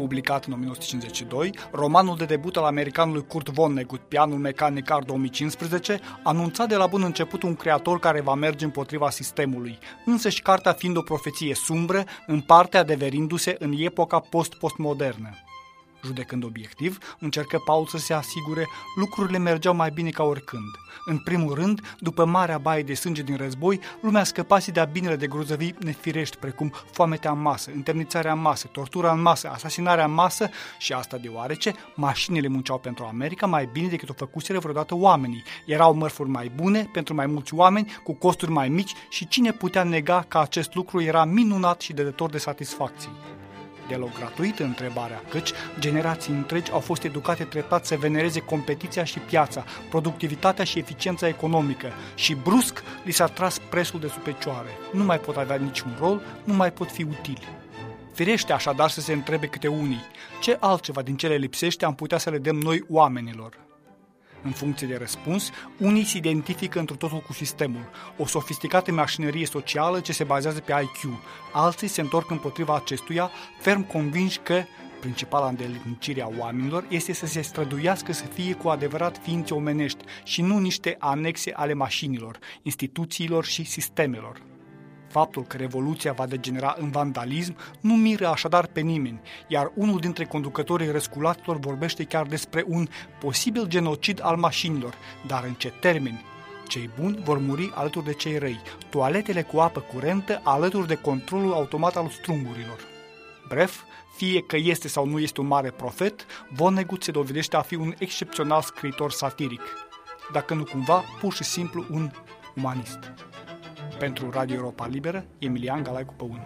Publicat în 1952, romanul de debut al americanului Kurt Vonnegut, Pianul Mecanic Car 2015, anunța de la bun început un creator care va merge împotriva sistemului, însă și cartea fiind o profeție sumbră, în parte adeverindu-se în epoca post-postmodernă. Judecând obiectiv, încercă Paul să se asigure lucrurile mergeau mai bine ca oricând. În primul rând, după marea baie de sânge din război, lumea scăpase de binele de grozăvii nefirești, precum foametea în masă, întemnițarea în masă, tortura în masă, asasinarea în masă și asta deoarece mașinile munceau pentru America mai bine decât o făcuseră vreodată oamenii. Erau mărfuri mai bune pentru mai mulți oameni, cu costuri mai mici și cine putea nega că acest lucru era minunat și dădător de satisfacții deloc gratuit întrebarea, căci generații întregi au fost educate treptat să venereze competiția și piața, productivitatea și eficiența economică și brusc li s-a tras presul de sub picioare. Nu mai pot avea niciun rol, nu mai pot fi utili. Firește așadar să se întrebe câte unii, ce altceva din cele lipsește am putea să le dăm noi oamenilor? În funcție de răspuns, unii se identifică într totul cu sistemul, o sofisticată mașinărie socială ce se bazează pe IQ. Alții se întorc împotriva acestuia, ferm convinși că principala îndeletnicire a oamenilor este să se străduiască să fie cu adevărat ființe omenești și nu niște anexe ale mașinilor, instituțiilor și sistemelor. Faptul că revoluția va degenera în vandalism nu miră așadar pe nimeni, iar unul dintre conducătorii răsculaților vorbește chiar despre un posibil genocid al mașinilor, dar în ce termeni? Cei buni vor muri alături de cei răi, toaletele cu apă curentă alături de controlul automat al strungurilor. Bref, fie că este sau nu este un mare profet, Vonnegut se dovedește a fi un excepțional scriitor satiric, dacă nu cumva pur și simplu un umanist. Pentru Radio Europa Liberă, Emilian Galai cu Păun.